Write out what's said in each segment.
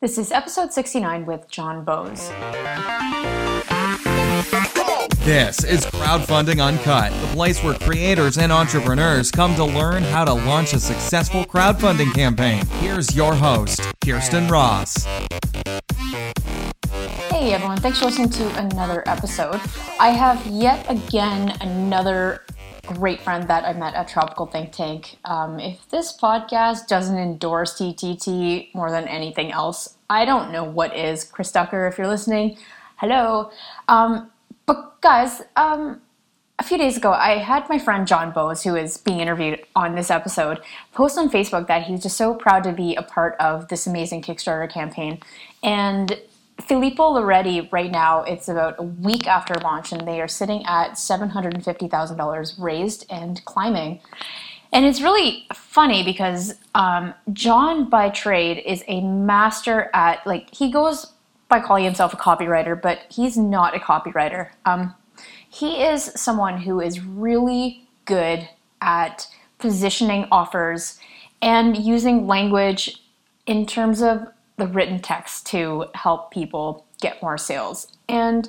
This is episode 69 with John Bowes. This is Crowdfunding Uncut, the place where creators and entrepreneurs come to learn how to launch a successful crowdfunding campaign. Here's your host, Kirsten Ross. Hey everyone, thanks for listening to another episode. I have yet again another great friend that I met at Tropical Think Tank. Um, if this podcast doesn't endorse TTT more than anything else, I don't know what is. Chris Ducker, if you're listening, hello. Um, but guys, um, a few days ago, I had my friend John Bowes, who is being interviewed on this episode, post on Facebook that he's just so proud to be a part of this amazing Kickstarter campaign. And Filippo Loretti, right now, it's about a week after launch, and they are sitting at $750,000 raised and climbing. And it's really funny because um, John, by trade, is a master at, like, he goes by calling himself a copywriter, but he's not a copywriter. Um, he is someone who is really good at positioning offers and using language in terms of the written text to help people get more sales. And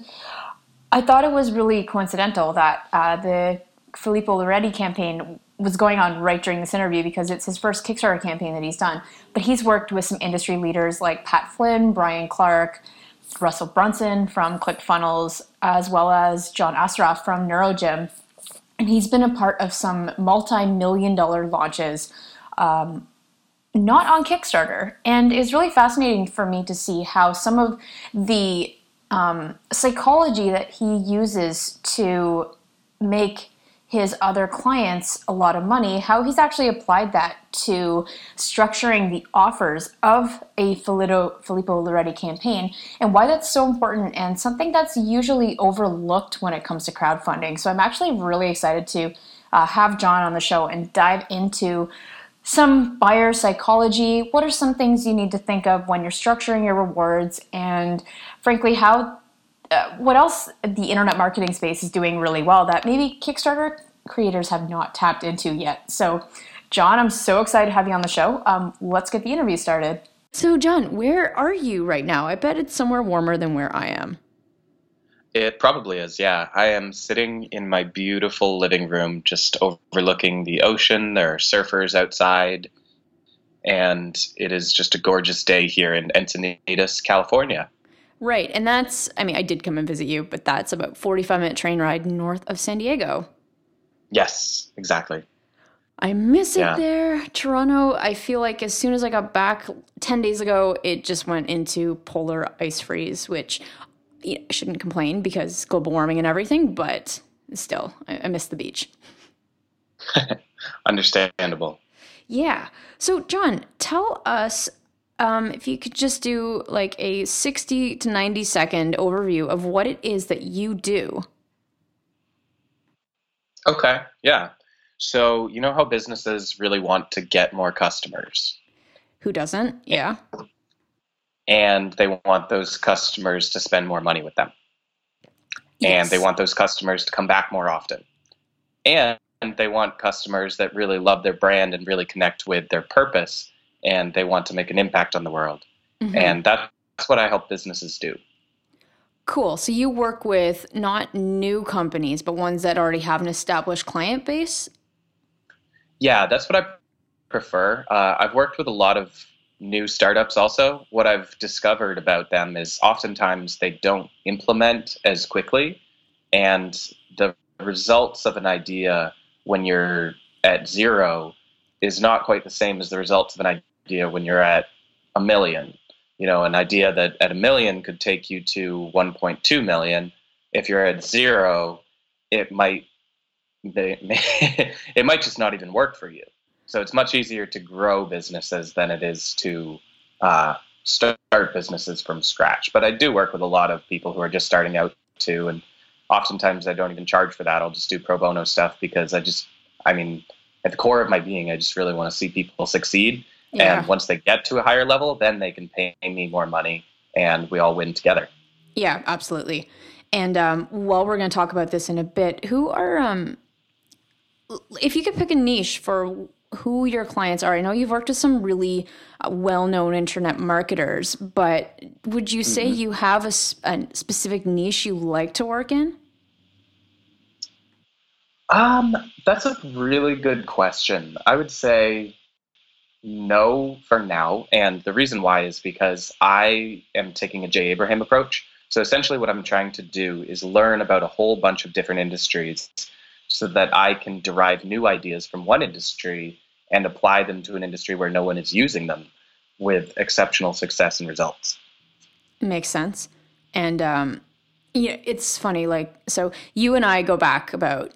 I thought it was really coincidental that uh, the Filippo Loretti campaign was going on right during this interview because it's his first Kickstarter campaign that he's done. But he's worked with some industry leaders like Pat Flynn, Brian Clark, Russell Brunson from ClickFunnels, as well as John Assaraf from NeuroGym. And he's been a part of some multi million dollar launches um, not on Kickstarter. And it's really fascinating for me to see how some of the um, psychology that he uses to make his other clients a lot of money, how he's actually applied that to structuring the offers of a Filippo, Filippo Loretti campaign, and why that's so important and something that's usually overlooked when it comes to crowdfunding. So I'm actually really excited to uh, have John on the show and dive into some buyer psychology. What are some things you need to think of when you're structuring your rewards? And frankly, how uh, what else the internet marketing space is doing really well that maybe Kickstarter creators have not tapped into yet. So, John, I'm so excited to have you on the show. Um, let's get the interview started. So, John, where are you right now? I bet it's somewhere warmer than where I am. It probably is, yeah. I am sitting in my beautiful living room just overlooking the ocean. There are surfers outside, and it is just a gorgeous day here in Encinitas, California. Right. And that's, I mean, I did come and visit you, but that's about 45 minute train ride north of San Diego. Yes, exactly. I miss it yeah. there. Toronto, I feel like as soon as I got back 10 days ago, it just went into polar ice freeze, which you know, I shouldn't complain because global warming and everything, but still, I, I miss the beach. Understandable. Yeah. So, John, tell us um, if you could just do like a 60 to 90 second overview of what it is that you do. Okay. Yeah. So, you know how businesses really want to get more customers? Who doesn't? Yeah and they want those customers to spend more money with them. Yes. And they want those customers to come back more often. And they want customers that really love their brand and really connect with their purpose and they want to make an impact on the world. Mm-hmm. And that's what I help businesses do. Cool. So you work with not new companies, but ones that already have an established client base? Yeah, that's what I prefer. Uh, I've worked with a lot of new startups also what i've discovered about them is oftentimes they don't implement as quickly. And the results of an idea when you're at zero is not quite the same as the results of an idea when you're at a million. You know an idea that at a million could take you to 1.2 million. If you're at zero it might it might just not even work for you so it's much easier to grow businesses than it is to uh, start businesses from scratch. But I do work with a lot of people who are just starting out too, and oftentimes I don't even charge for that. I'll just do pro bono stuff because I just, I mean, at the core of my being, I just really want to see people succeed. Yeah. And once they get to a higher level, then they can pay me more money, and we all win together. Yeah, absolutely. And um, while we're going to talk about this in a bit, who are um, if you could pick a niche for who your clients are. I know you've worked with some really uh, well-known internet marketers, but would you say mm-hmm. you have a, a, specific niche you like to work in? Um, that's a really good question. I would say no for now, and the reason why is because I am taking a Jay Abraham approach. So essentially, what I'm trying to do is learn about a whole bunch of different industries so that I can derive new ideas from one industry and apply them to an industry where no one is using them with exceptional success and results. Makes sense. And um, yeah, it's funny. Like, so you and I go back about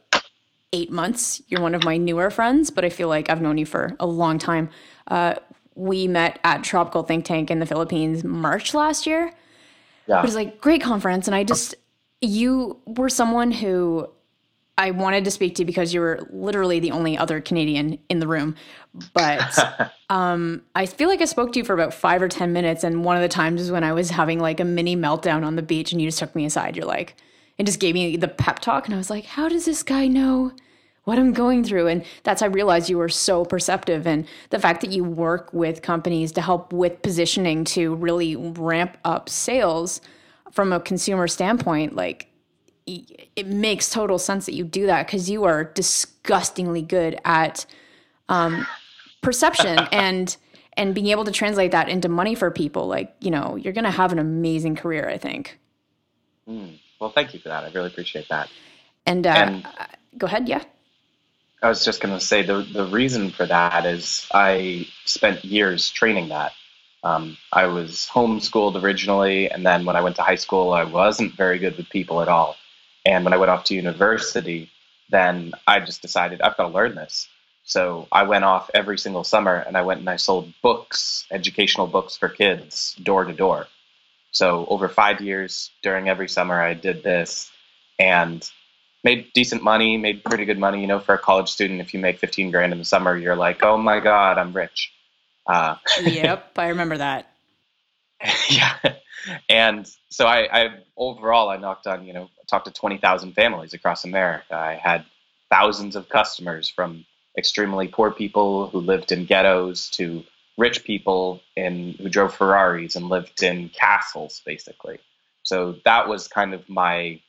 eight months. You're one of my newer friends, but I feel like I've known you for a long time. Uh, we met at Tropical Think Tank in the Philippines March last year. Yeah. It was like great conference, and I just you were someone who I wanted to speak to you because you were literally the only other Canadian in the room. But um, I feel like I spoke to you for about five or 10 minutes. And one of the times was when I was having like a mini meltdown on the beach and you just took me aside. You're like, and just gave me the pep talk. And I was like, how does this guy know what I'm going through? And that's, I realized you were so perceptive. And the fact that you work with companies to help with positioning to really ramp up sales from a consumer standpoint, like, it makes total sense that you do that because you are disgustingly good at um, perception and and being able to translate that into money for people. Like you know, you're going to have an amazing career. I think. Mm. Well, thank you for that. I really appreciate that. And, uh, and go ahead. Yeah. I was just going to say the the reason for that is I spent years training that. Um, I was homeschooled originally, and then when I went to high school, I wasn't very good with people at all. And when I went off to university, then I just decided I've got to learn this. So I went off every single summer and I went and I sold books, educational books for kids, door to door. So over five years during every summer, I did this and made decent money, made pretty good money. You know, for a college student, if you make 15 grand in the summer, you're like, oh my God, I'm rich. Uh, yep, I remember that. yeah. And so I, I, overall, I knocked on, you know, talked to 20,000 families across America. I had thousands of customers from extremely poor people who lived in ghettos to rich people in who drove Ferraris and lived in castles, basically. So that was kind of my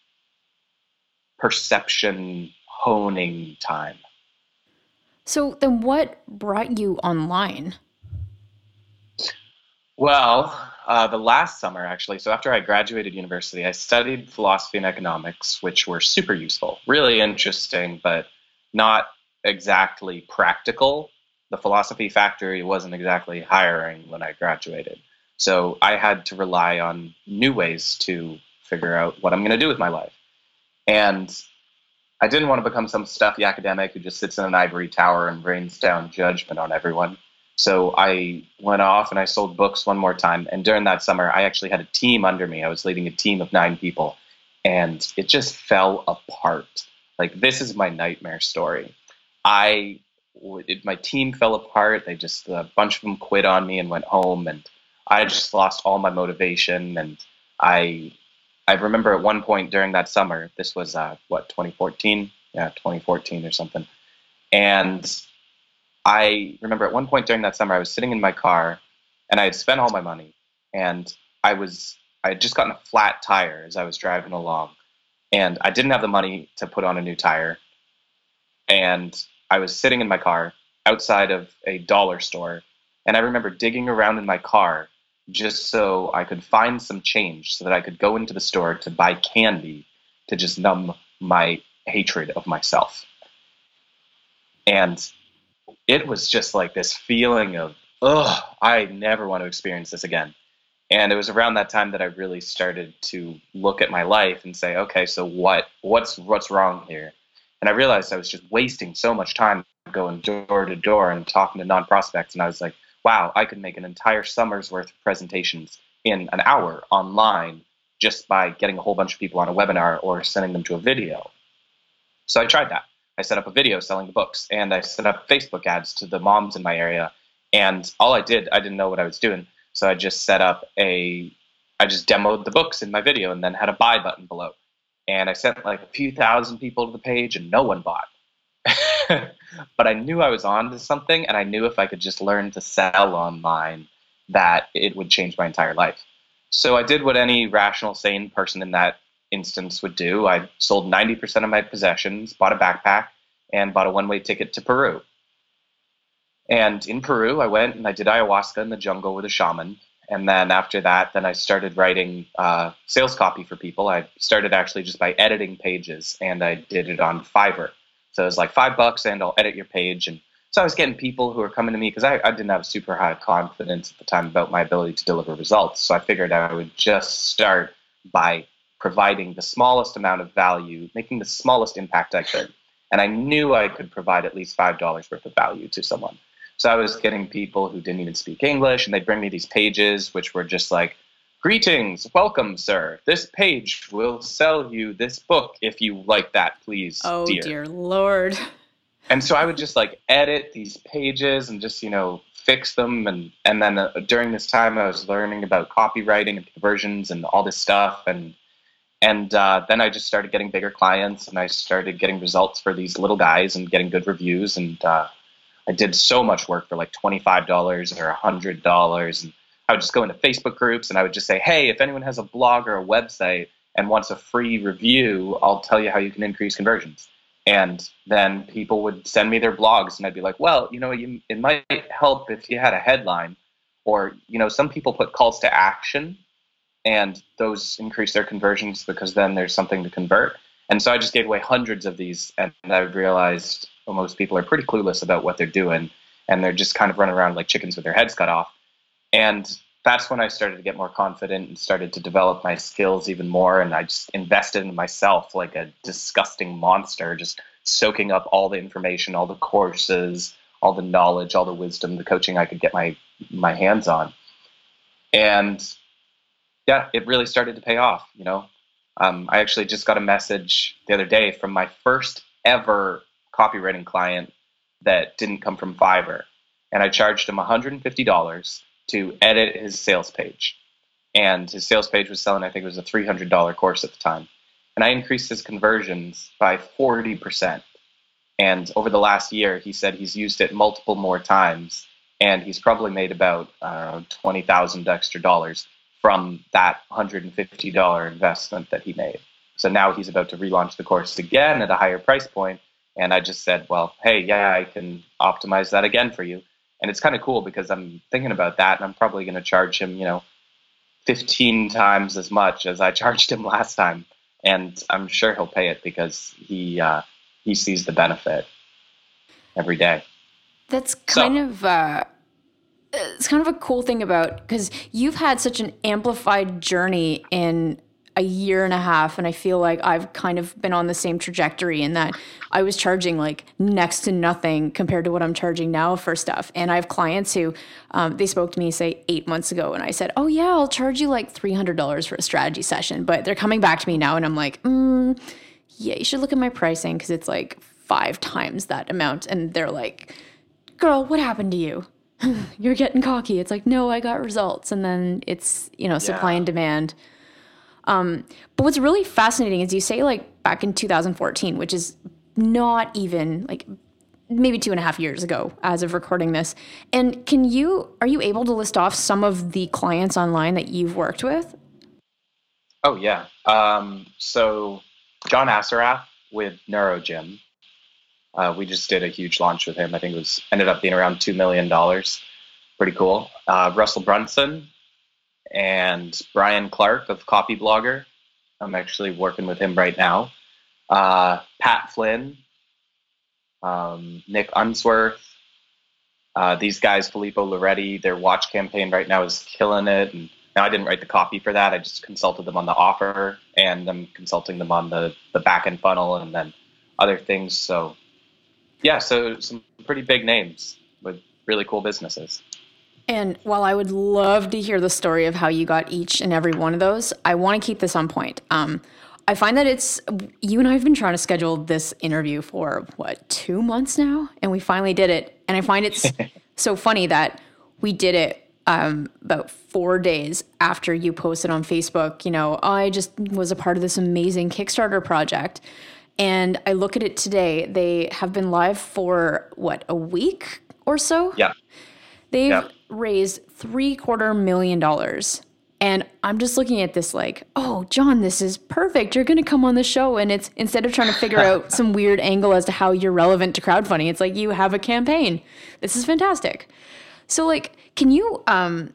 perception honing time. So then what brought you online? Well, uh, the last summer, actually, so after I graduated university, I studied philosophy and economics, which were super useful, really interesting, but not exactly practical. The philosophy factory wasn't exactly hiring when I graduated. So I had to rely on new ways to figure out what I'm going to do with my life. And I didn't want to become some stuffy academic who just sits in an ivory tower and rains down judgment on everyone. So I went off and I sold books one more time. And during that summer, I actually had a team under me. I was leading a team of nine people, and it just fell apart. Like this is my nightmare story. I it, my team fell apart. They just a bunch of them quit on me and went home, and I just lost all my motivation. And I I remember at one point during that summer, this was uh, what 2014, yeah, 2014 or something, and I remember at one point during that summer, I was sitting in my car and I had spent all my money and I was, I had just gotten a flat tire as I was driving along and I didn't have the money to put on a new tire. And I was sitting in my car outside of a dollar store and I remember digging around in my car just so I could find some change so that I could go into the store to buy candy to just numb my hatred of myself. And it was just like this feeling of, oh, I never want to experience this again. And it was around that time that I really started to look at my life and say, okay, so what what's what's wrong here? And I realized I was just wasting so much time going door to door and talking to non prospects. And I was like, wow, I could make an entire summer's worth of presentations in an hour online just by getting a whole bunch of people on a webinar or sending them to a video. So I tried that. I set up a video selling the books and I set up Facebook ads to the moms in my area. And all I did, I didn't know what I was doing. So I just set up a, I just demoed the books in my video and then had a buy button below. And I sent like a few thousand people to the page and no one bought. but I knew I was on to something, and I knew if I could just learn to sell online, that it would change my entire life. So I did what any rational, sane person in that instance would do. I sold 90% of my possessions, bought a backpack, and bought a one way ticket to Peru. And in Peru, I went and I did ayahuasca in the jungle with a shaman. And then after that, then I started writing uh, sales copy for people. I started actually just by editing pages, and I did it on Fiverr. So it was like five bucks, and I'll edit your page. And so I was getting people who were coming to me because I, I didn't have super high confidence at the time about my ability to deliver results. So I figured I would just start by providing the smallest amount of value, making the smallest impact I could. And I knew I could provide at least $5 worth of value to someone. So I was getting people who didn't even speak English, and they'd bring me these pages, which were just like, Greetings, welcome, sir. This page will sell you this book if you like that, please. Oh, dear. dear Lord. And so I would just like edit these pages and just, you know, fix them. And, and then uh, during this time, I was learning about copywriting and conversions and all this stuff. And and uh, then I just started getting bigger clients, and I started getting results for these little guys and getting good reviews. And uh, I did so much work for like twenty five dollars or hundred dollars, and I would just go into Facebook groups and I would just say, "Hey, if anyone has a blog or a website and wants a free review, I'll tell you how you can increase conversions." And then people would send me their blogs, and I'd be like, "Well, you know, you, it might help if you had a headline." Or, you know, some people put calls to action and those increase their conversions because then there's something to convert. And so I just gave away hundreds of these, and I realized well, most people are pretty clueless about what they're doing, and they're just kind of running around like chickens with their heads cut off. And that's when I started to get more confident and started to develop my skills even more. And I just invested in myself like a disgusting monster, just soaking up all the information, all the courses, all the knowledge, all the wisdom, the coaching I could get my my hands on. And yeah, it really started to pay off. You know, um, I actually just got a message the other day from my first ever copywriting client that didn't come from Fiverr, and I charged him $150 to edit his sales page, and his sales page was selling. I think it was a $300 course at the time, and I increased his conversions by 40%. And over the last year, he said he's used it multiple more times, and he's probably made about uh, twenty thousand extra dollars from that $150 investment that he made. So now he's about to relaunch the course again at a higher price point. And I just said, well, hey, yeah, I can optimize that again for you. And it's kind of cool because I'm thinking about that and I'm probably going to charge him, you know, 15 times as much as I charged him last time. And I'm sure he'll pay it because he, uh, he sees the benefit every day. That's kind so, of uh, it's kind of a cool thing about because you've had such an amplified journey in a year and a half and i feel like i've kind of been on the same trajectory in that i was charging like next to nothing compared to what i'm charging now for stuff. And i have clients who um, they spoke to me say eight months ago and i said oh yeah i'll charge you like $300 for a strategy session but they're coming back to me now and i'm like mm, yeah you should look at my pricing because it's like five times that amount and they're like girl what happened to you you're getting cocky. It's like, no, I got results. And then it's, you know, supply yeah. and demand. Um, but what's really fascinating is you say like back in 2014, which is not even like maybe two and a half years ago as of recording this. And can you, are you able to list off some of the clients online that you've worked with? Oh, yeah. Um, so John Assaraf with NeuroGym uh, we just did a huge launch with him. I think it was ended up being around two million dollars. Pretty cool. Uh, Russell Brunson and Brian Clark of Copyblogger. I'm actually working with him right now. Uh, Pat Flynn, um, Nick Unsworth. Uh, these guys, Filippo Loretti, their watch campaign right now is killing it. And now I didn't write the copy for that. I just consulted them on the offer, and I'm consulting them on the the back end funnel, and then other things. So yeah, so some pretty big names with really cool businesses. And while I would love to hear the story of how you got each and every one of those, I want to keep this on point. Um, I find that it's you and I have been trying to schedule this interview for what two months now, and we finally did it. And I find it's so funny that we did it um, about four days after you posted on Facebook. You know, I just was a part of this amazing Kickstarter project, and I look at it today. They have been live for what a week or so. Yeah. They've yeah. raised three quarter million dollars. And I'm just looking at this like, oh, John, this is perfect. You're going to come on the show. And it's instead of trying to figure out some weird angle as to how you're relevant to crowdfunding, it's like you have a campaign. This is fantastic. So, like, can you, um,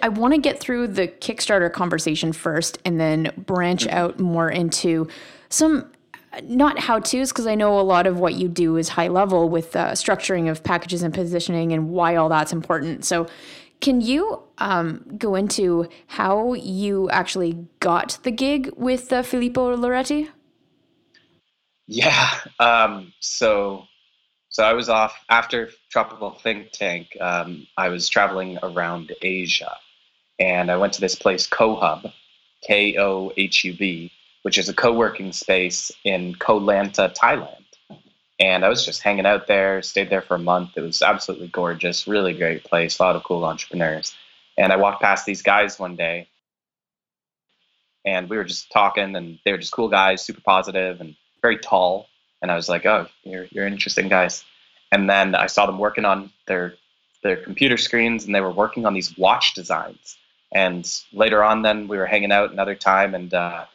I want to get through the Kickstarter conversation first and then branch mm-hmm. out more into some not how to's because I know a lot of what you do is high level with uh, structuring of packages and positioning and why all that's important. So, can you um, go into how you actually got the gig with uh, Filippo Loretti? Yeah. Um, so, so I was off after Tropical Think Tank. Um, I was traveling around Asia, and I went to this place, Kohub, K O H U B, which is a co-working space in Koh Lanta, Thailand. And I was just hanging out there, stayed there for a month. It was absolutely gorgeous, really great place, a lot of cool entrepreneurs. And I walked past these guys one day, and we were just talking, and they were just cool guys, super positive and very tall. And I was like, "Oh, you're you're interesting guys." And then I saw them working on their their computer screens, and they were working on these watch designs. And later on, then we were hanging out another time, and uh,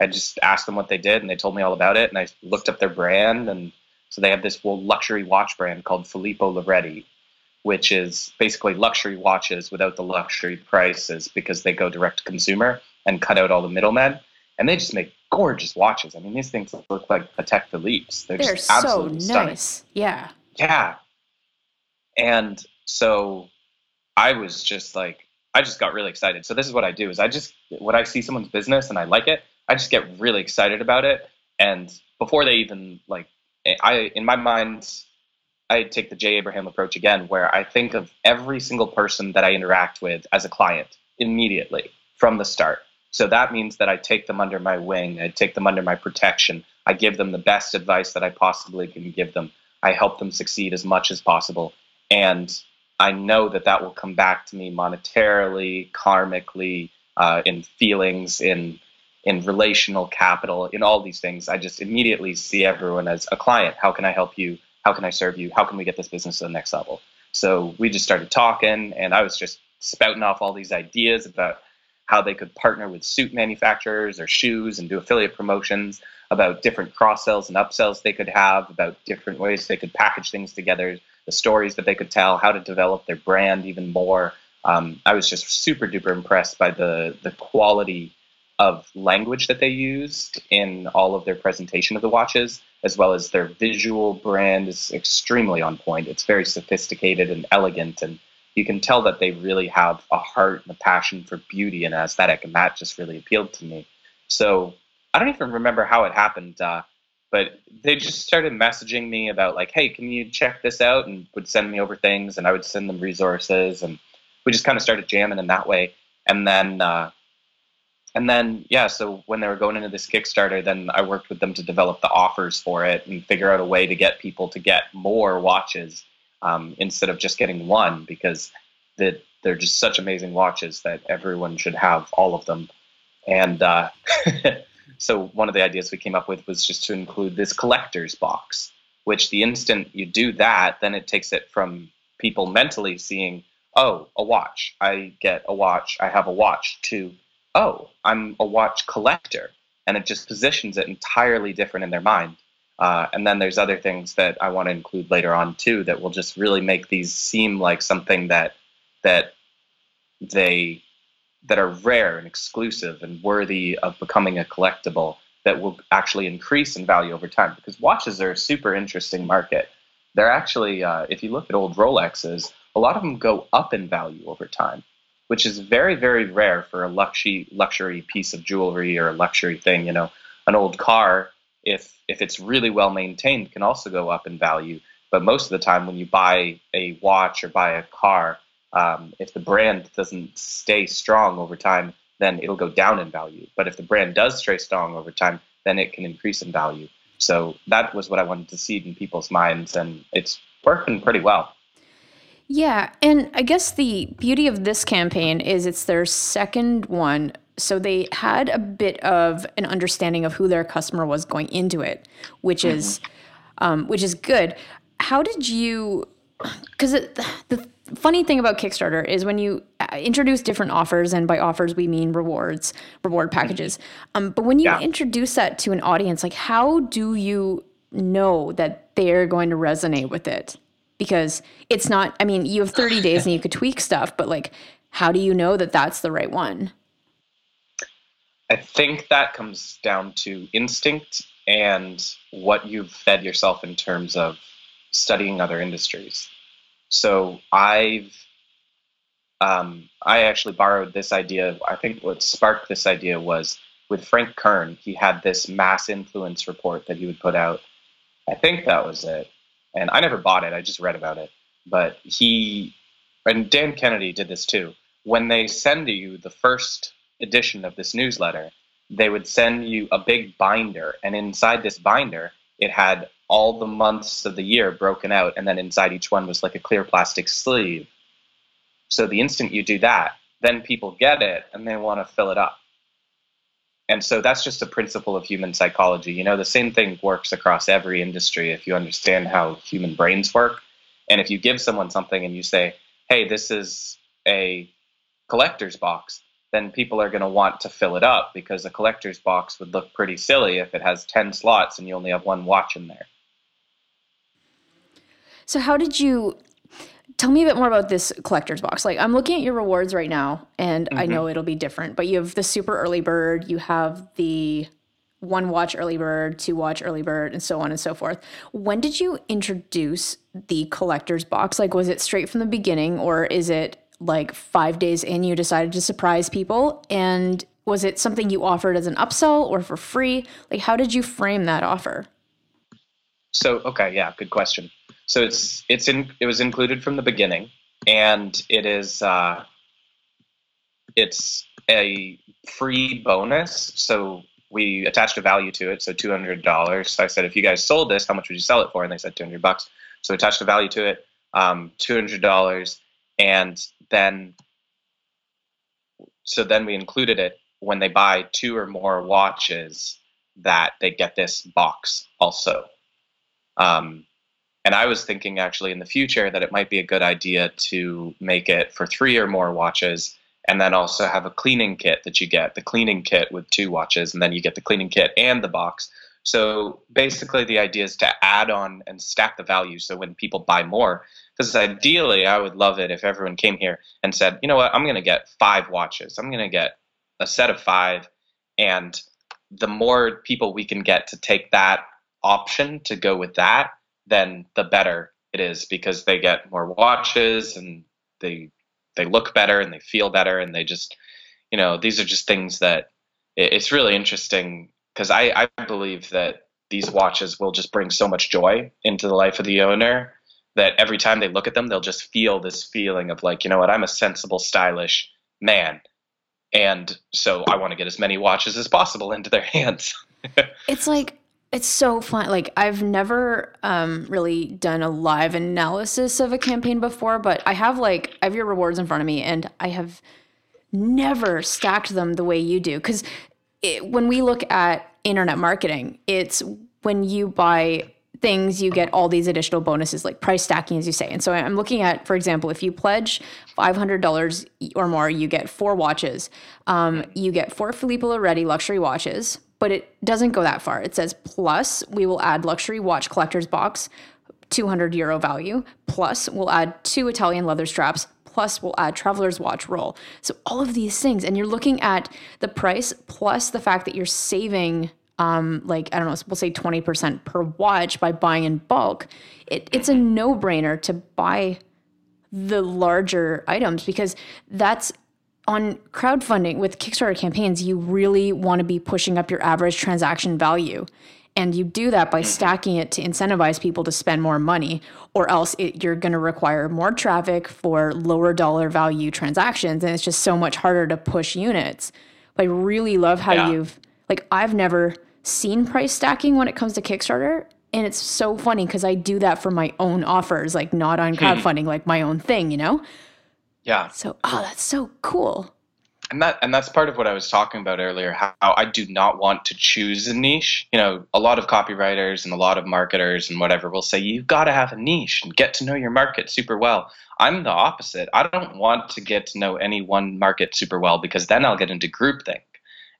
I just asked them what they did, and they told me all about it. And I looked up their brand, and so they have this luxury watch brand called Filippo Loretti, which is basically luxury watches without the luxury prices because they go direct to consumer and cut out all the middlemen. And they just make gorgeous watches. I mean, these things look like Patek Philippe's. They're, They're just absolutely so nice. Stunning. Yeah. Yeah. And so I was just like, I just got really excited. So this is what I do: is I just when I see someone's business and I like it, I just get really excited about it. And before they even like, I in my mind, I take the Jay Abraham approach again, where I think of every single person that I interact with as a client immediately from the start. So that means that I take them under my wing, I take them under my protection, I give them the best advice that I possibly can give them. I help them succeed as much as possible. And I know that that will come back to me monetarily, karmically, uh, in feelings, in in relational capital, in all these things. I just immediately see everyone as a client. How can I help you? How can I serve you? How can we get this business to the next level? So we just started talking, and I was just spouting off all these ideas about how they could partner with suit manufacturers or shoes and do affiliate promotions, about different cross sells and upsells they could have, about different ways they could package things together, the stories that they could tell, how to develop their brand even more. Um, I was just super duper impressed by the the quality of language that they used in all of their presentation of the watches, as well as their visual brand is extremely on point. It's very sophisticated and elegant, and you can tell that they really have a heart and a passion for beauty and aesthetic, and that just really appealed to me. So I don't even remember how it happened, uh, but they just started messaging me about like, "Hey, can you check this out?" and would send me over things, and I would send them resources, and we just kind of started jamming in that way. And then uh, and then yeah so when they were going into this kickstarter then i worked with them to develop the offers for it and figure out a way to get people to get more watches um, instead of just getting one because the, they're just such amazing watches that everyone should have all of them. And uh, so one of the ideas we came up with was just to include this collector's box which the instant you do that then it takes it from people mentally seeing oh a watch. I get a watch. I have a watch to oh, I'm a watch collector. And it just positions it entirely different in their mind. Uh, and then there's other things that I want to include later on too that will just really make these seem like something that that they that are rare and exclusive and worthy of becoming a collectible that will actually increase in value over time. Because watches are a super interesting market. They're actually, uh, if you look at old Rolexes, a lot of them go up in value over time which is very very rare for a luxury luxury piece of jewelry or a luxury thing you know. An old car if if it's really well maintained can also go up in value. But most of the time when you buy a watch or buy a car um, if the brand doesn't stay strong over time then it'll go down in value. But if the brand does stay strong over time then it can increase in value. So that was what i wanted to seed in people's minds and it's working pretty well yeah, and I guess the beauty of this campaign is it's their second one so they had a bit of an understanding of who their customer was going into it, which mm-hmm. is um, which is good. How did you? Because the funny thing about Kickstarter is when you uh, introduce different offers, and by offers we mean rewards, reward packages. Um, but when you yeah. introduce that to an audience, like how do you know that they're going to resonate with it? Because it's not. I mean, you have 30 days and you could tweak stuff, but like, how do you know that that's the right one? I think that comes down to instinct and what you've fed yourself in terms of studying other industries. So I've um, I actually borrowed this idea. I think what sparked this idea was with Frank Kern. He had this mass influence report that he would put out. I think that was it. And I never bought it. I just read about it. But he and Dan Kennedy did this too. When they send you the first edition of this newsletter, they would send you a big binder, and inside this binder, it had all the months of the year broken out, and then inside each one was like a clear plastic sleeve. So the instant you do that, then people get it and they want to fill it up. And so that's just a principle of human psychology. You know, the same thing works across every industry if you understand how human brains work. And if you give someone something and you say, hey, this is a collector's box, then people are going to want to fill it up because a collector's box would look pretty silly if it has 10 slots and you only have one watch in there. So, how did you tell me a bit more about this collector's box? Like, I'm looking at your rewards right now, and mm-hmm. I know it'll be different, but you have the super early bird, you have the one watch early bird, two watch early bird, and so on and so forth. When did you introduce the collector's box? Like, was it straight from the beginning, or is it like five days in, you decided to surprise people? And was it something you offered as an upsell or for free? Like, how did you frame that offer? So, okay, yeah, good question. So it's it's in it was included from the beginning, and it is uh, it's a free bonus. So we attached a value to it, so two hundred dollars. So I said, if you guys sold this, how much would you sell it for? And they said two hundred bucks. So we attached a value to it, um, two hundred dollars, and then so then we included it when they buy two or more watches that they get this box also. Um, and I was thinking actually in the future that it might be a good idea to make it for three or more watches and then also have a cleaning kit that you get the cleaning kit with two watches and then you get the cleaning kit and the box. So basically the idea is to add on and stack the value so when people buy more because ideally i would love it if everyone came here and said you know what? I'm going to get five watches. I'm going to get a set of five. And the more people we can get to take that option to go with that then the better it is because they get more watches and they they look better and they feel better and they just you know these are just things that it's really interesting because I, I believe that these watches will just bring so much joy into the life of the owner that every time they look at them they'll just feel this feeling of like you know what i'm a sensible stylish man. And so i want to get as many watches as possible into their hands. It's like it's so fun. Like I've never um, really done a live analysis of a campaign before, but I have like I have your rewards in front of me, and I have never stacked them the way you do. Because when we look at internet marketing, it's when you buy things, you get all these additional bonuses like price stacking, as you say. And so I'm looking at, for example, if you pledge $500 or more, you get four watches. Um, you get four Filippo Loretti luxury watches but it doesn't go that far. It says plus we will add luxury watch collector's box, 200 euro value, plus we'll add two Italian leather straps, plus we'll add traveler's watch roll. So all of these things, and you're looking at the price plus the fact that you're saving um, like I don't know, we'll say 20% per watch by buying in bulk, it, it's a no brainer to buy the larger items because that's on crowdfunding with Kickstarter campaigns, you really want to be pushing up your average transaction value. And you do that by mm-hmm. stacking it to incentivize people to spend more money, or else it, you're going to require more traffic for lower dollar value transactions. And it's just so much harder to push units. But I really love how yeah. you've, like, I've never seen price stacking when it comes to Kickstarter. And it's so funny because I do that for my own offers, like not on hmm. crowdfunding, like my own thing, you know? Yeah. So, oh, that's so cool. and that and that's part of what I was talking about earlier. How I do not want to choose a niche. You know, a lot of copywriters and a lot of marketers and whatever will say you've got to have a niche and get to know your market super well. I'm the opposite. I don't want to get to know any one market super well because then I'll get into groupthink,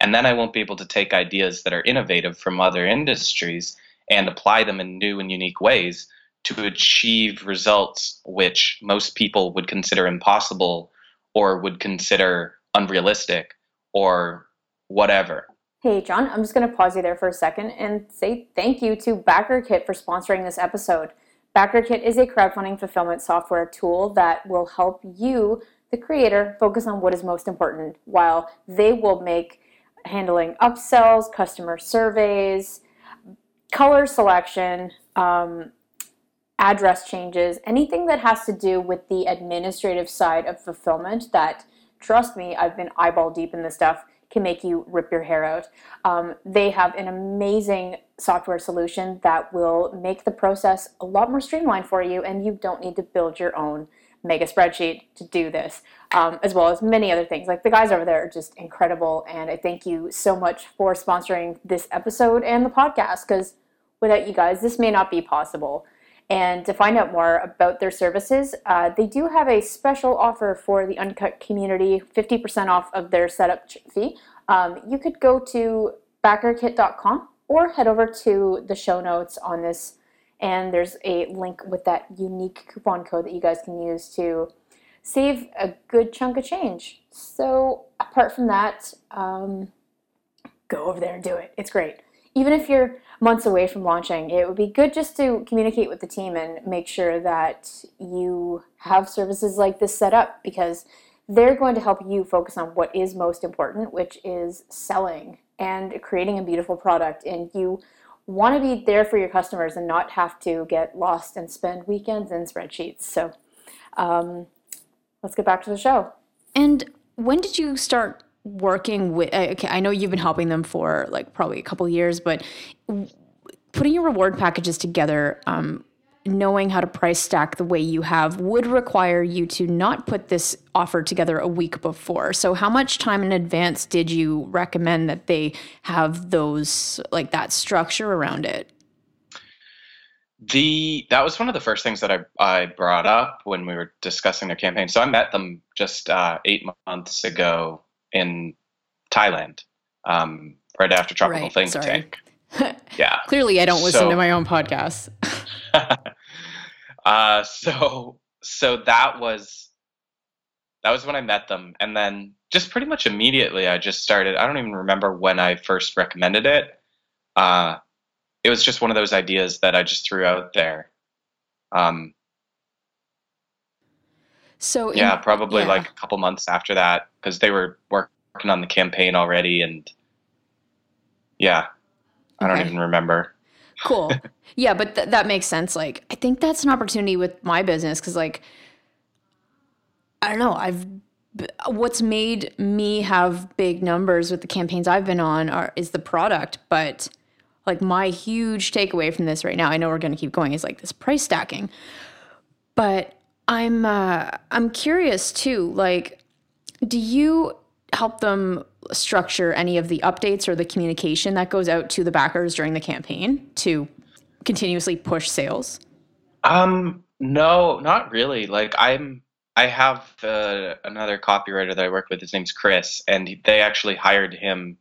and then I won't be able to take ideas that are innovative from other industries and apply them in new and unique ways to achieve results which most people would consider impossible or would consider unrealistic or whatever. Hey, John, I'm just going to pause you there for a second and say thank you to BackerKit for sponsoring this episode. BackerKit is a crowdfunding fulfillment software tool that will help you, the creator, focus on what is most important, while they will make handling upsells, customer surveys, color selection, um, address changes, anything that has to do with the administrative side of fulfillment that, trust me, I've been eyeball deep in this stuff, can make you rip your hair out. Um, they have an amazing software solution that will make the process a lot more streamlined for you, and you don't need to build your own mega spreadsheet to do this, um, as well as many other things. Like the guys over there are just incredible, and I thank you so much for sponsoring this episode and the podcast because without you guys, this may not be possible. And to find out more about their services, uh, they do have a special offer for the Uncut community 50% off of their setup fee. Um, you could go to backerkit.com or head over to the show notes on this, and there's a link with that unique coupon code that you guys can use to save a good chunk of change. So, apart from that, um, go over there and do it. It's great. Even if you're months away from launching, it would be good just to communicate with the team and make sure that you have services like this set up because they're going to help you focus on what is most important, which is selling and creating a beautiful product. And you want to be there for your customers and not have to get lost and spend weekends in spreadsheets. So um, let's get back to the show. And when did you start working with uh, okay i know you've been helping them for like probably a couple years but putting your reward packages together um, knowing how to price stack the way you have would require you to not put this offer together a week before. So how much time in advance did you recommend that they have those like that structure around it? The that was one of the first things that I, I brought up when we were discussing their campaign. So I met them just uh, eight months ago in Thailand, um, right after Tropical right, Think sorry. Tank. yeah. Clearly, I don't listen so, to my own podcasts. uh, so so that was that was when I met them, and then just pretty much immediately, I just started. I don't even remember when I first recommended it. Uh, it was just one of those ideas that I just threw out there. Um, so in, yeah, probably yeah. like a couple months after that, because they were working on the campaign already, and yeah, I don't even remember. Cool. yeah, but th- that makes sense. Like, I think that's an opportunity with my business because, like, I don't know. I've what's made me have big numbers with the campaigns I've been on are is the product, but like my huge takeaway from this right now, I know we're going to keep going, is like this price stacking. But I'm uh, I'm curious too. Like, do you help them structure any of the updates or the communication that goes out to the backers during the campaign to continuously push sales? Um, no, not really. Like, I'm I have uh, another copywriter that I work with. His name's Chris, and they actually hired him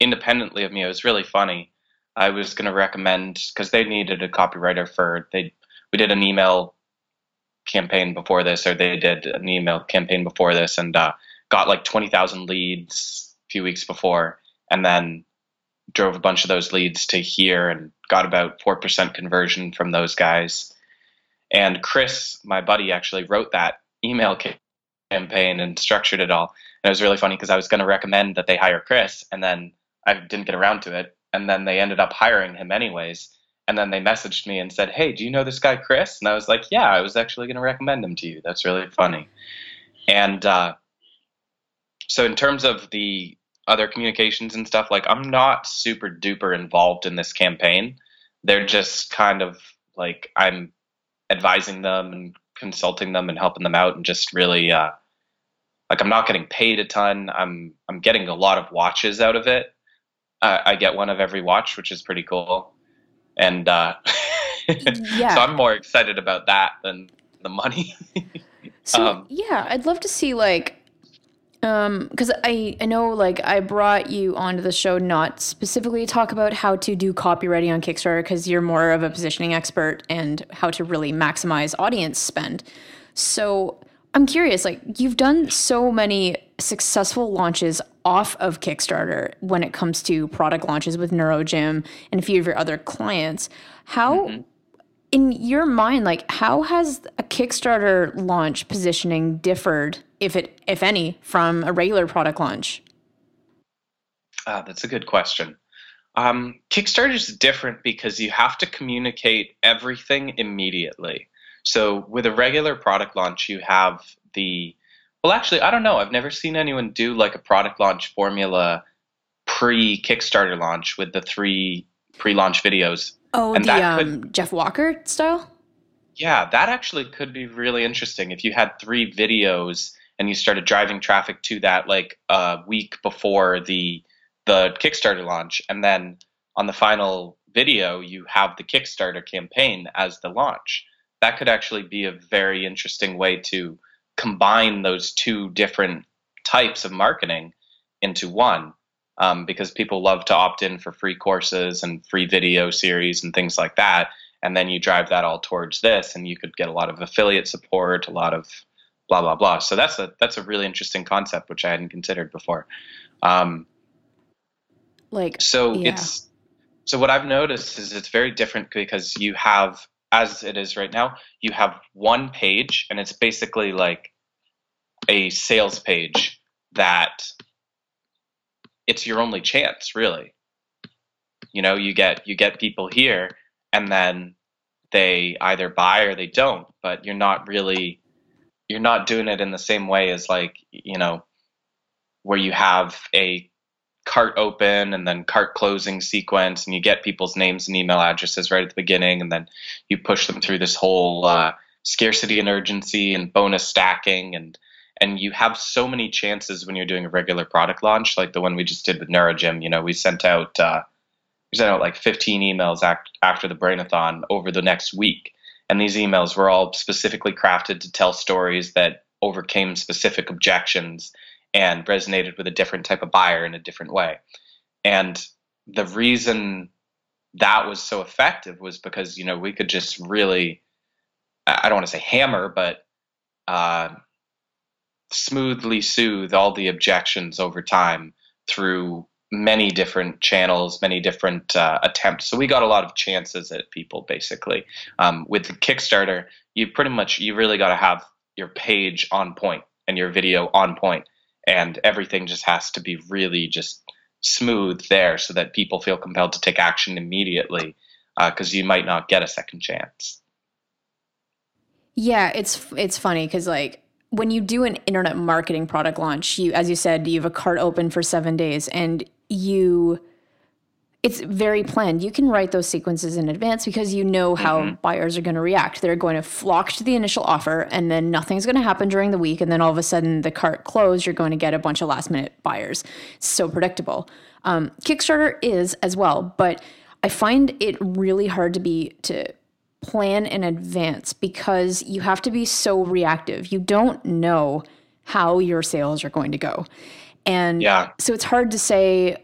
independently of me. It was really funny. I was going to recommend because they needed a copywriter for they. We did an email campaign before this, or they did an email campaign before this, and uh, got like twenty thousand leads a few weeks before, and then drove a bunch of those leads to here and got about four percent conversion from those guys. And Chris, my buddy, actually wrote that email campaign and structured it all. And it was really funny because I was going to recommend that they hire Chris, and then I didn't get around to it. And then they ended up hiring him anyways and then they messaged me and said, "Hey, do you know this guy Chris?" And I was like, "Yeah, I was actually going to recommend him to you. That's really funny." And uh, so, in terms of the other communications and stuff, like I'm not super duper involved in this campaign. They're just kind of like I'm advising them and consulting them and helping them out, and just really uh, like I'm not getting paid a ton. I'm I'm getting a lot of watches out of it. I get one of every watch, which is pretty cool. And uh, Yeah. so I'm more excited about that than the money. So Um, yeah, I'd love to see like um because I I know like I brought you onto the show not specifically to talk about how to do copywriting on Kickstarter because you're more of a positioning expert and how to really maximize audience spend. So I'm curious, like you've done so many successful launches off of Kickstarter when it comes to product launches with NeuroGym and a few of your other clients. How in your mind, like how has a Kickstarter launch positioning differed, if it if any, from a regular product launch? Ah, that's a good question. Um, Kickstarter is different because you have to communicate everything immediately. So with a regular product launch, you have the well, actually, I don't know. I've never seen anyone do like a product launch formula pre Kickstarter launch with the three pre-launch videos. Oh, And the that could- um, Jeff Walker style. Yeah, that actually could be really interesting if you had three videos and you started driving traffic to that like a week before the the Kickstarter launch, and then on the final video you have the Kickstarter campaign as the launch. That could actually be a very interesting way to combine those two different types of marketing into one. Um, because people love to opt in for free courses and free video series and things like that and then you drive that all towards this and you could get a lot of affiliate support a lot of blah blah blah so that's a that's a really interesting concept which i hadn't considered before um, Like so Yeah. it's so what i've noticed is it's very different because you have as it is right now you have one page and it's basically like a sales page that it's your only chance really. You know you get you get people here and then they either buy or they don't but you're not really you're not doing it in the same way as like you know where you have a cart open and then cart closing sequence and you get people's names and email addresses right at the beginning and then you push them through this whole uh, scarcity and urgency and bonus stacking and and you have so many chances when you're doing a regular product launch like the one we just did with neurogym. You know we sent out uh, we sent out like 15 emails act- after the brainathon over the next week and these emails were all specifically crafted to tell stories that overcame specific objections and resonated with a different type of buyer in a different way and the reason that was so effective was because you know we could just really i don't want to say hammer but uh, smoothly soothe all the objections over time through many different channels, many different uh, attempts. So we got a lot of chances at people basically. Um, with Kickstarter, you pretty much you really got to have your page on point and your video on point, and everything just has to be really just smooth there so that people feel compelled to take action immediately uh, because you might not get a second chance. Yeah, it's it's funny because like when you do an internet marketing product launch, you as you said, you have a cart open for seven days, and you it's very planned. You can write those sequences in advance because you know how buyers are going to react. They're going to flock to the initial offer, and then nothing's going to happen during the week, and then all of a sudden the cart closed. You're going to get a bunch of last minute buyers. It's so predictable. Um, Kickstarter is as well, but I find it really hard to be to plan in advance because you have to be so reactive. You don't know how your sales are going to go. And Yeah. so it's hard to say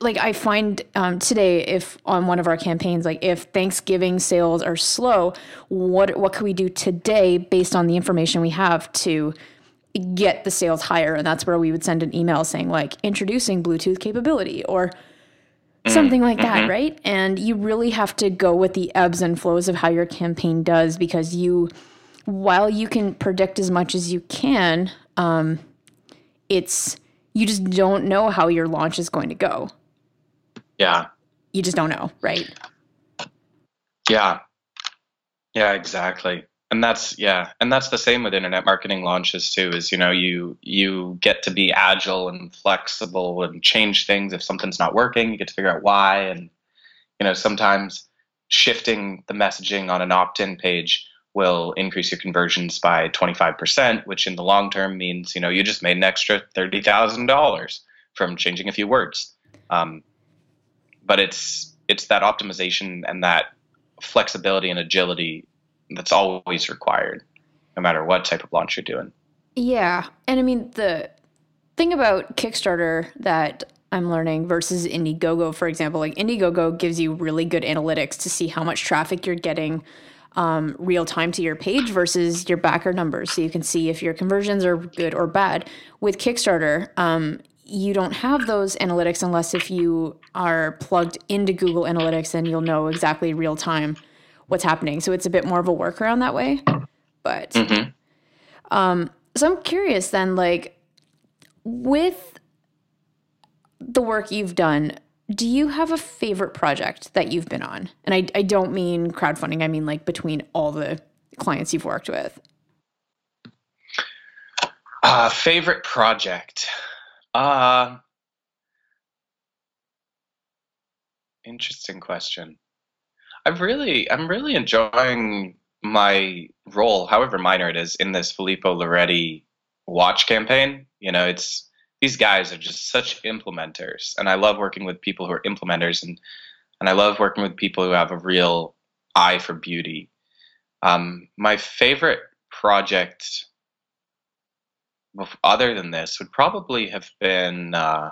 like I find um, today, if on one of our campaigns, like if Thanksgiving sales are slow, what what can we do today based on the information we have to get the sales higher? And that's where we would send an email saying like introducing Bluetooth capability or something like that, right? And you really have to go with the ebbs and flows of how your campaign does because you, while you can predict as much as you can, um, it's you just don't know how your launch is going to go. Yeah. You just don't know, right? Yeah. Yeah, exactly. And that's yeah, and that's the same with internet marketing launches too is you know you you get to be agile and flexible and change things if something's not working, you get to figure out why and you know sometimes shifting the messaging on an opt-in page will increase your conversions by 25%, which in the long term means, you know, you just made an extra $30,000 from changing a few words. Um, but it's it's that optimization and that flexibility and agility that's always required, no matter what type of launch you're doing. Yeah, and I mean the thing about Kickstarter that I'm learning versus Indiegogo, for example, like Indiegogo gives you really good analytics to see how much traffic you're getting um, real time to your page versus your backer numbers. So you can see if your conversions are good or bad. With Kickstarter, um, you don't have those analytics unless if you are plugged into Google Analytics and you'll know exactly real time what's happening. So it's a bit more of a workaround that way. But mm-hmm. um, so I'm curious then, like with the work you've done, do you have a favorite project that you've been on? And I, I don't mean crowdfunding, I mean like between all the clients you've worked with. Uh, favorite project. Uh, interesting question. I've really, I'm really enjoying my role, however minor it is, in this Filippo Loretti watch campaign. You know, it's these guys are just such implementers, and I love working with people who are implementers, and and I love working with people who have a real eye for beauty. Um, my favorite project other than this would probably have been uh,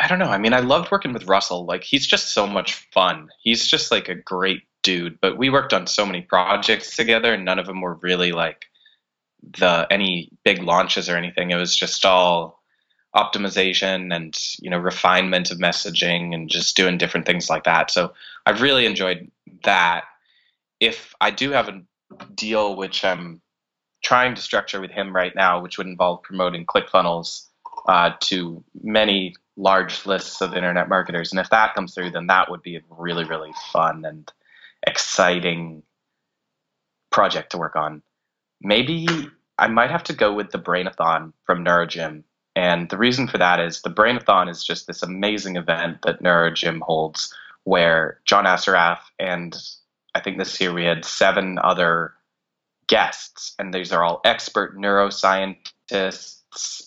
I don't know. I mean, I loved working with Russell. Like he's just so much fun. He's just like a great dude. But we worked on so many projects together, and none of them were really like the any big launches or anything. It was just all optimization and you know refinement of messaging and just doing different things like that. So I've really enjoyed that. If I do have a deal which I'm trying to structure with him right now, which would involve promoting ClickFunnels uh, to many large lists of internet marketers. And if that comes through, then that would be a really, really fun and exciting project to work on. Maybe I might have to go with the Brainathon from NeuroGym. And the reason for that is the Brainathon is just this amazing event that NeuroGym holds where John Assaraf and I think this year we had seven other guests, and these are all expert neuroscientists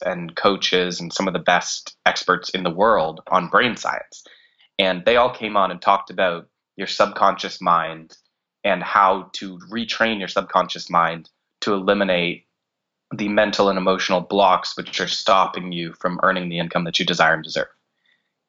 and coaches and some of the best experts in the world on brain science. And they all came on and talked about your subconscious mind and how to retrain your subconscious mind to eliminate the mental and emotional blocks which are stopping you from earning the income that you desire and deserve.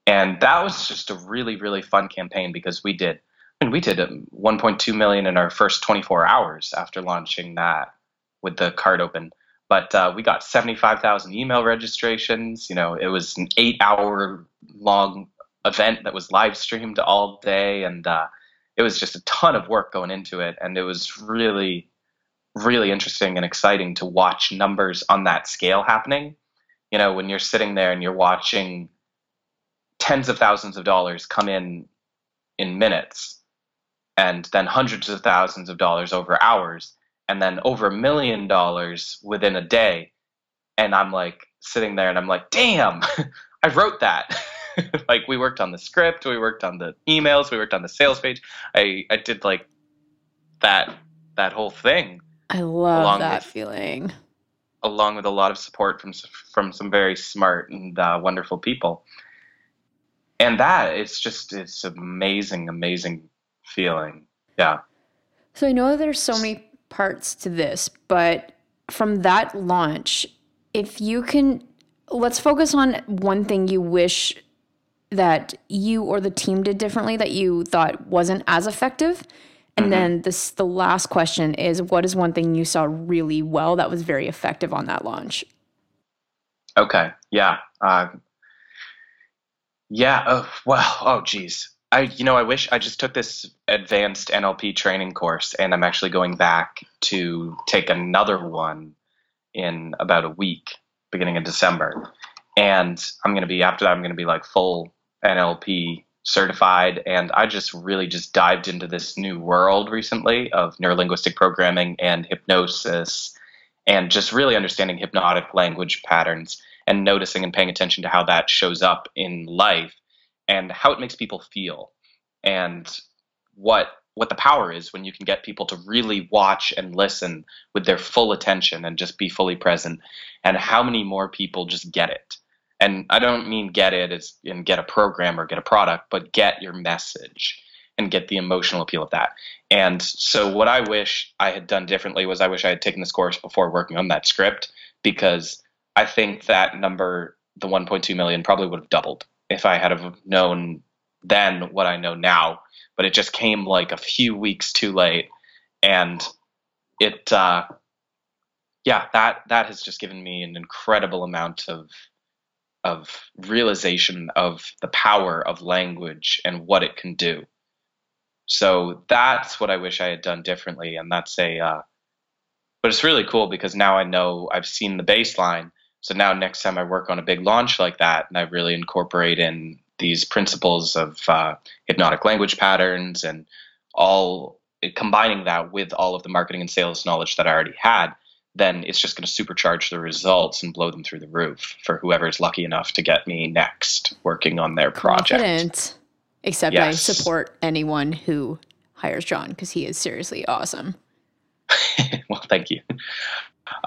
And that was just a really, really fun campaign because we did and we did 1.2 million in our first 24 hours after launching that with the card open. But uh, we got 75,000 email registrations. You know, it was an eight-hour long event that was live streamed all day, and uh, it was just a ton of work going into it. And it was really, really interesting and exciting to watch numbers on that scale happening. You know, when you're sitting there and you're watching tens of thousands of dollars come in in minutes and then hundreds of thousands of dollars over hours and then over a million dollars within a day and i'm like sitting there and i'm like damn i wrote that. Like we worked on the script we worked on the emails we worked on the sales page. I i did like that that whole thing i love that with, feeling along with a lot of support from from some very smart and uh, wonderful people and that it's just it's amazing amazing feeling. Yeah. So I know there's so many parts to this, but from that launch, if you can, let's focus on one thing you wish that you or the team did differently that you thought wasn't as effective. And mm-hmm. then this the last question is what is one thing you saw really well that was very effective on that launch? Okay. Yeah. Uh, yeah. Oh, well. Oh, geez. I, you know, I wish I just took this advanced NLP training course, and I'm actually going back to take another one in about a week, beginning of December. And I'm going to be after that. I'm going to be like full NLP certified, and I just really just dived into this new world recently of neurolinguistic programming and hypnosis, and just really understanding hypnotic language patterns and noticing and paying attention to how that shows up in life and how it makes people feel. And what what the power is when you can get people to really watch and listen with their full attention and just be fully present and how many more people just get it and i don't mean get it as in get a program or get a product but get your message and get the emotional appeal of that. And so what i wish i had done differently was i wish i had taken this course before working on that script because i think that number the 1.2 million probably would have doubled if i had have known then what i know now. But it just came like a few weeks too late. And it uh, yeah that that has just given me an incredible amount of of realization of the power of language and what it can do. So that's what i wish i had done differently and that's a uh, but it's really cool because now i know i've seen the baseline. So now next time i work on a big launch like that and i really incorporate in these principles of uh, hypnotic language patterns and all combining that with all of the marketing and sales knowledge that I already had, then it's just going to supercharge the results and blow them through the roof for whoever's lucky enough to get me next working on their project. Confident. Except yes. I support anyone who hires John because he is seriously awesome. well, thank you.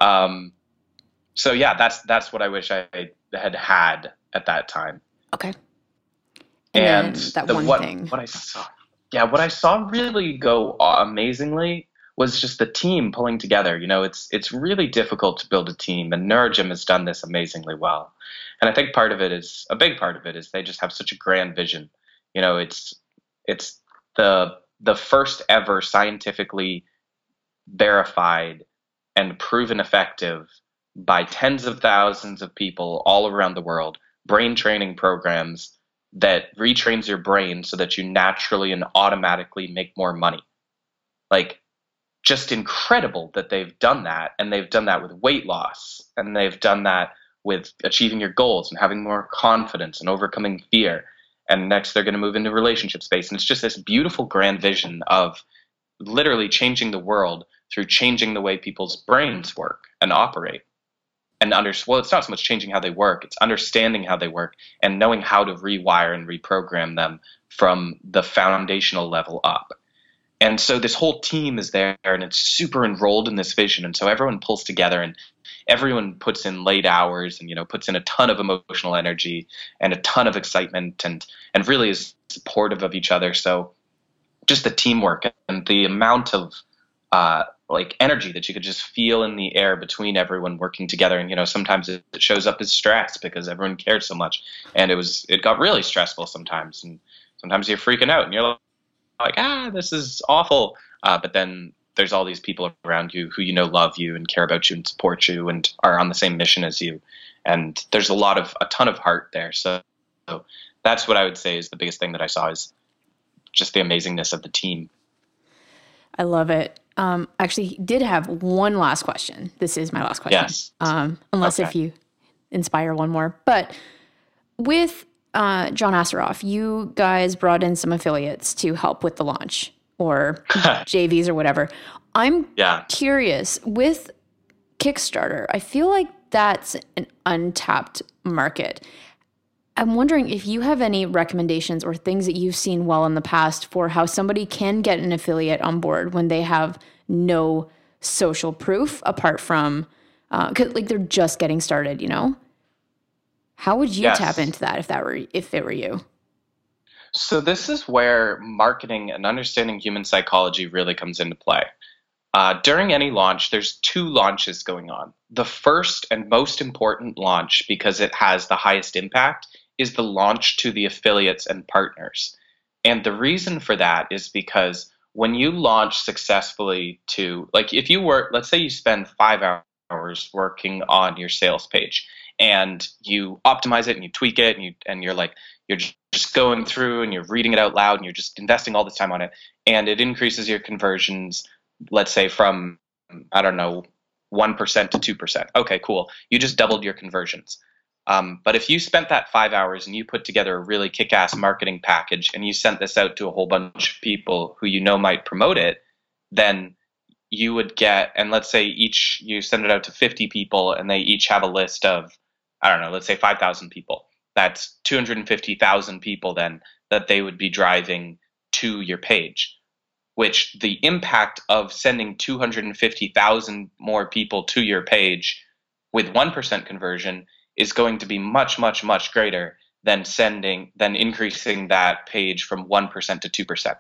Um, so yeah, that's that's what I wish I had had at that time. Okay and, that the, one what, thing. What I saw, yeah, what I saw really go amazingly was just the team pulling together. You know, it's it's really difficult to build a team, and Neurogym has done this amazingly well. And I think part of it is a big part of it is they just have such a grand vision. You know, it's it's the the first ever scientifically verified and proven effective by tens of thousands of people all around the world brain training programs that retrains your brain so that you naturally and automatically make more money. Like, just incredible that they've done that. And they've done that with weight loss. And they've done that with achieving your goals and having more confidence and overcoming fear. And next, they're going to move into relationship space. And it's just this beautiful grand vision of literally changing the world through changing the way people's brains work and operate and under well it's not so much changing how they work it's understanding how they work and knowing how to rewire and reprogram them from the foundational level up and so this whole team is there and it's super enrolled in this vision. And so everyone pulls together and everyone puts in late hours and you know puts in a ton of emotional energy and a ton of excitement and and really is supportive of each other. So just the teamwork and the amount of uh, like energy that you could just feel in the air between everyone working together. And you know sometimes it, shows up as stress because everyone cared so much. And it was it got really stressful sometimes. And sometimes you're freaking out and you're like ah this is awful uh, but then there's all these people around you who you know love you and care about you and support you and are on the same mission as you and there's a lot of a ton of heart there so, so that's what i would say is the biggest thing that i saw is just the amazingness of the team i love it um, actually, did have one last question. This is my last question. Yes. Um, unless okay. if you inspire one more, but with uh, John Assaraf, you guys brought in some affiliates to help with the launch or JVs or whatever. I'm yeah. curious with Kickstarter. I feel like that's an untapped market. I'm wondering if you have any recommendations or things that you've seen well in the past for how somebody can get an affiliate on board when they have no social proof apart from uh, like they're just getting started, you know? How would you yes. tap into that if that were if it were you? So this is where marketing and understanding human psychology really comes into play. Uh, during any launch, there's two launches going on. The first and most important launch, because it has the highest impact, is the launch to the affiliates and partners. And the reason for that is because when you launch successfully to, like, if you work, let's say you spend five hours working on your sales page and you optimize it and you tweak it and you and you're like you're just going through and you're reading it out loud and you're just investing all this time on it. And it increases your conversions let's say from i don't know 1% to 2% okay cool. You just doubled your conversions. Um, but if you spent that five hours and you put together a really kick ass marketing package and you sent this out to a whole bunch of people who you know might promote it, then you would get, and let's say each, you send it out to 50 people and they each have a list of, I don't know, let's say 5,000 people. That's 250,000 people then that they would be driving to your page. which the impact of sending 250,000 more people to your page with 1% conversion is going to be much, much, much greater than sending, than increasing that page from 1% to 2%.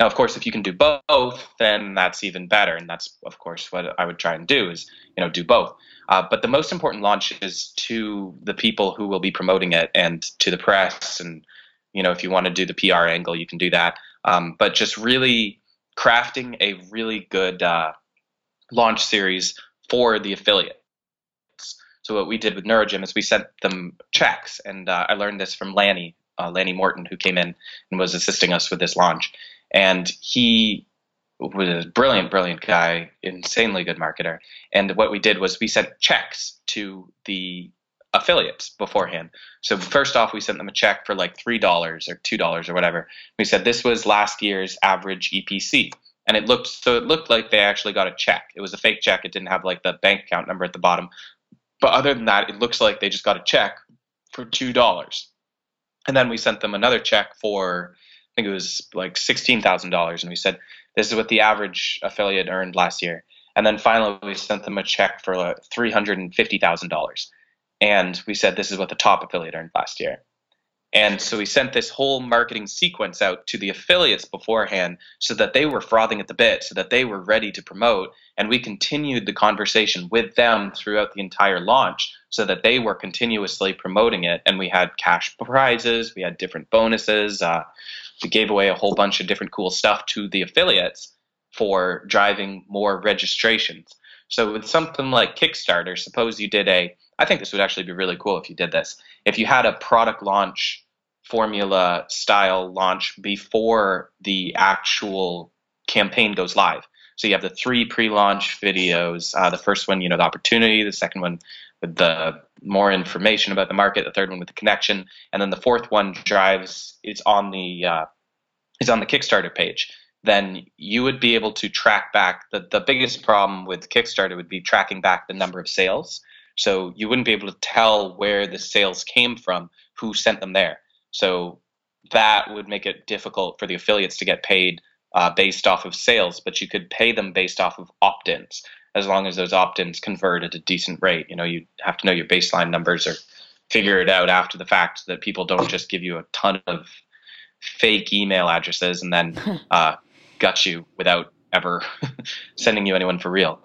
Now, of course, if you can do both, then that's even better. And that's, of course, what I would try and do is, you know, do both. Uh, but the most important launch is to the people who will be promoting it and to the press. And, you know, if you want to do the PR angle, you can do that. Um, but just really crafting a really good uh, launch series for the affiliates. So what we did with Neurogym is we sent them checks, and uh, I learned this from Lanny, uh, Lanny Morton, who came in and was assisting us with this launch. And he was a brilliant, brilliant guy, insanely good marketer. And what we did was we sent checks to the affiliates beforehand. So first off, we sent them a check for like three dollars or two dollars or whatever. We said this was last year's average EPC, and it looked so it looked like they actually got a check. It was a fake check. It didn't have like the bank account number at the bottom. But other than that, it looks like they just got a check for two dollars. And then we sent them another check for I think it was like sixteen thousand dollars, and we said this is what the average affiliate earned last year. And then finally, we sent them a check for like three hundred and fifty thousand dollars, and we said this is what the top affiliate earned last year. And so we sent this whole marketing sequence out to the affiliates beforehand so that they were frothing at the bit, so that they were ready to promote. And we continued the conversation with them throughout the entire launch so that they were continuously promoting it. And we had cash prizes, we had different bonuses. Uh, we gave away a whole bunch of different cool stuff to the affiliates for driving more registrations. So with something like Kickstarter, suppose you did a I think this would actually be really cool if you did this. If you had a product launch formula style launch before the actual campaign goes live. So you have the three pre-launch videos. Uh, the first one, you know, the opportunity. The second one with the more information about the market. The third one with the connection, and then the fourth one drives. It's on the uh, is on the Kickstarter page. Then you would be able to track back. The the biggest problem with Kickstarter would be tracking back the number of sales. So you wouldn't be able to tell where the sales came from, who sent them there. So that would make it difficult for the affiliates to get paid uh, based off of sales, but you could pay them based off of opt-ins as long as those opt-ins convert at a decent rate. You know, you have to know your baseline numbers or figure it out after the fact so that people don't just give you a ton of fake email addresses and then uh, gut you without ever sending you anyone for real.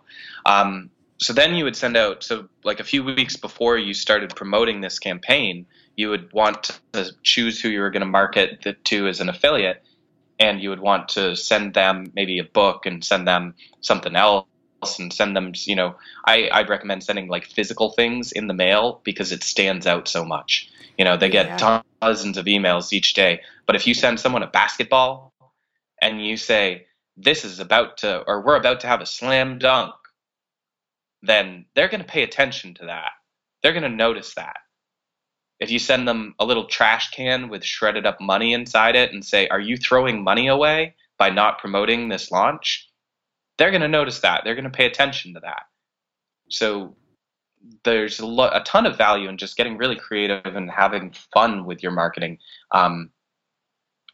Um, so then you would send out so like a few weeks before you started promoting this campaign you would want to choose who you were going to market the, to as an affiliate and you would want to send them maybe a book and send them something else and send them you know I, i'd recommend sending like physical things in the mail because it stands out so much you know they get yeah. dozens of emails each day but if you send someone a basketball and you say this is about to or we're about to have a slam dunk then they're going to pay attention to that. They're going to notice that. If you send them a little trash can with shredded up money inside it and say, Are you throwing money away by not promoting this launch? They're going to notice that. They're going to pay attention to that. So there's a, lo- a, ton of value in just getting really creative and having fun with your marketing. Um,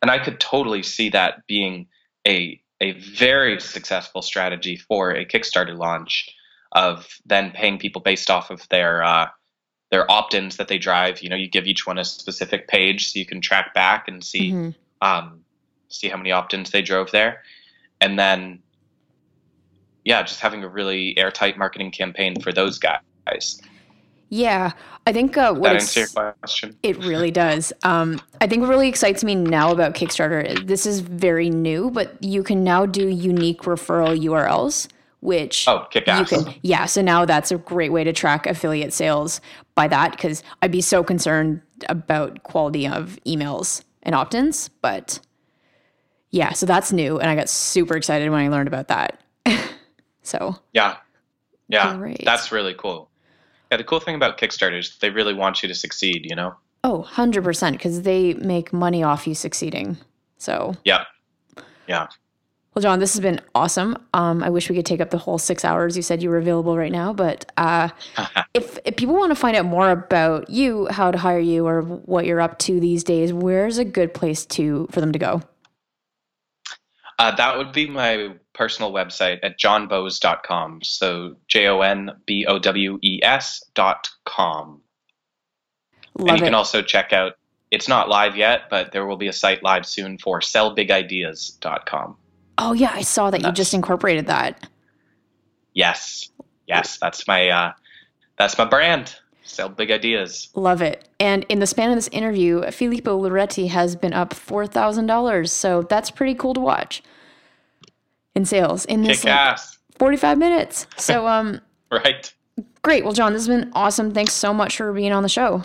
and I could totally see that being a, a very successful strategy for a Kickstarter launch of then paying people based off of their uh, their opt-ins that they drive. You know, you give each one a specific page so you can track back and see mm-hmm. um, see how many opt-ins they drove there, and then yeah, just having a really airtight marketing campaign for those guys. Yeah, I think uh, what that answer your question. It really does. Um, I think what really excites me now about Kickstarter. This is very new, but you can now do unique referral URLs which oh, kick ass. you can yeah so now that's a great way to track affiliate sales by that because i'd be so concerned about quality of emails and opt-ins but yeah so that's new and i got super excited when i learned about that. So yeah. Yeah great. that's really cool. Yeah the cool thing about kickstarter is they really want you to succeed you know? Oh 100% because they make money off you succeeding so yeah. Yeah well, John, this has been awesome. Um, I wish we could take up the whole six hours. You said you were available right now, but uh, if, if people want to find out more about you, how to hire you, or what you're up to these days, where's a good place to for them to go? Uh, that would be my personal website at jonbowes.com. So J O N B O W E S dot com. Love and you it. can also check out, it's not live yet, but there will be a site live soon for sellbigideas.com. oh yeah, I saw that you just incorporated that. Yes. Yes, that's my uh, that's my brand. Sell big ideas. Love it. And in the span of this interview, Filippo Loretti has been up four thousand dollars. So that's pretty cool to watch in sales in this ass. forty-five minutes. So um, Right. great. Well, John, this has been awesome. Thanks so much for being on the show.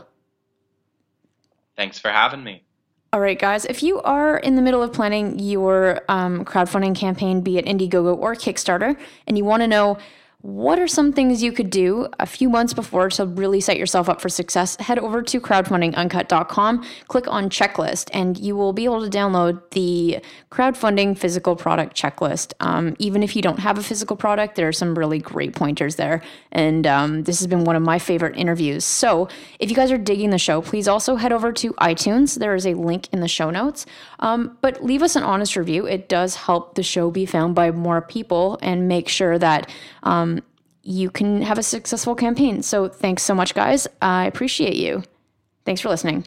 Thanks for having me. All right, guys, if you are in the middle of planning your um, crowdfunding campaign, be it Indiegogo or Kickstarter, and you want to know what are some things you could do a few months before to really set yourself up for success, head over to crowdfundinguncut.com, click on checklist, and you will be able to download the crowdfunding physical product checklist. Um, even if you don't have a physical product, there are some really great pointers there. And um, this has been one of my favorite interviews. So if you guys are digging the show, please also head over to iTunes. There is a link in the show notes. Um, but leave us an honest review. It does help the show be found by more people and make sure that um, you can have a successful campaign. So thanks so much, guys. I appreciate you. Thanks for listening.